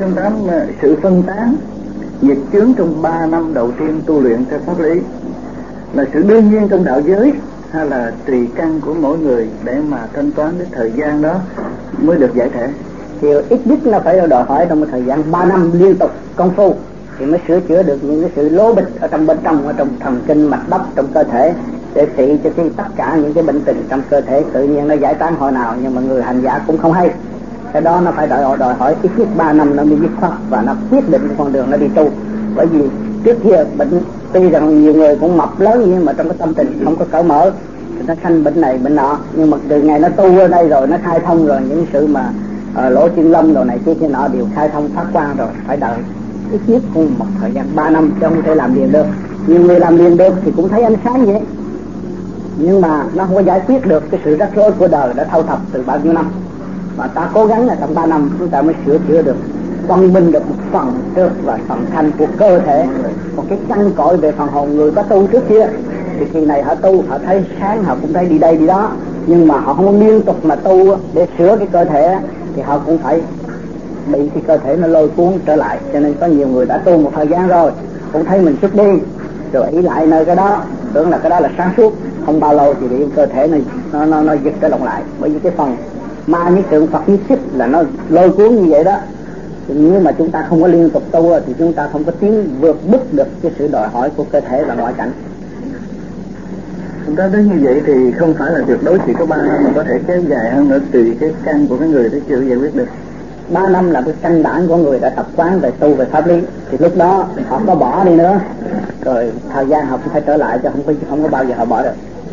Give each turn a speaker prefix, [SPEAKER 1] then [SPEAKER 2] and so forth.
[SPEAKER 1] trong tám sự phân tán dịch chướng trong ba năm đầu tiên tu luyện theo pháp lý là sự đương nhiên trong đạo giới hay là tùy căn của mỗi người để mà thanh toán cái thời gian đó mới được giải thể.
[SPEAKER 2] Thì ít nhất là phải đòi hỏi trong một thời gian 3 năm liên tục công phu thì mới sửa chữa được những cái sự lố bịch ở trong bên trong, ở trong thần kinh, mạch đốc, trong cơ thể để trị cho khi tất cả những cái bệnh tình trong cơ thể. Tự nhiên nó giải tán hồi nào nhưng mà người hành giả cũng không hay cái đó nó phải đòi đòi hỏi ít nhất ba năm nó mới dứt khoát và nó quyết định con đường nó đi tu. Bởi vì trước kia bệnh tuy rằng nhiều người cũng mập lớn nhưng mà trong cái tâm tình không có cởi mở. Thì nó sanh bệnh này bệnh nọ. Nhưng mà từ ngày nó tu ở đây rồi nó khai thông rồi những sự mà uh, lỗ chân lông đồ này kia kia nọ đều khai thông phát quang rồi phải đợi ít nhất cũng một thời gian 3 năm chứ không thể làm liền được. Nhiều người làm liền được thì cũng thấy ánh sáng vậy. Nhưng mà nó không có giải quyết được cái sự rắc rối của đời đã thâu thập từ bao nhiêu năm mà ta cố gắng là trong ba năm chúng ta mới sửa chữa được, quang minh được một phần trước và phần thanh của cơ thể. Một cái căn cội về phần hồn người có tu trước kia. Thì khi này họ tu, họ thấy sáng, họ cũng thấy đi đây đi đó. Nhưng mà họ không liên tục mà tu để sửa cái cơ thể, thì họ cũng phải bị cái cơ thể nó lôi cuốn trở lại. Cho nên có nhiều người đã tu một thời gian rồi, cũng thấy mình xuất đi, rồi ý lại nơi cái đó. Tưởng là cái đó là sáng suốt, không bao lâu thì bị cơ thể này nó nó nó giật trở động lại. Bởi vì cái phần ma nhất tượng phật nhất xích là nó lôi cuốn như vậy đó. Thì nếu mà chúng ta không có liên tục tu thì chúng ta không có tiến vượt bức được cái sự đòi hỏi của cơ thể và ngoại cảnh.
[SPEAKER 1] Chúng ta đến như vậy thì không phải là tuyệt đối chỉ có ba năm mà có thể kéo dài hơn nữa tùy cái căn của cái người để chưa giải quyết được.
[SPEAKER 2] Ba năm là cái căn bản của người đã tập quán về tu về pháp lý. Thì lúc đó họ có bỏ đi nữa. Rồi thời gian họ cũng phải trở lại cho không có không có bao giờ họ bỏ được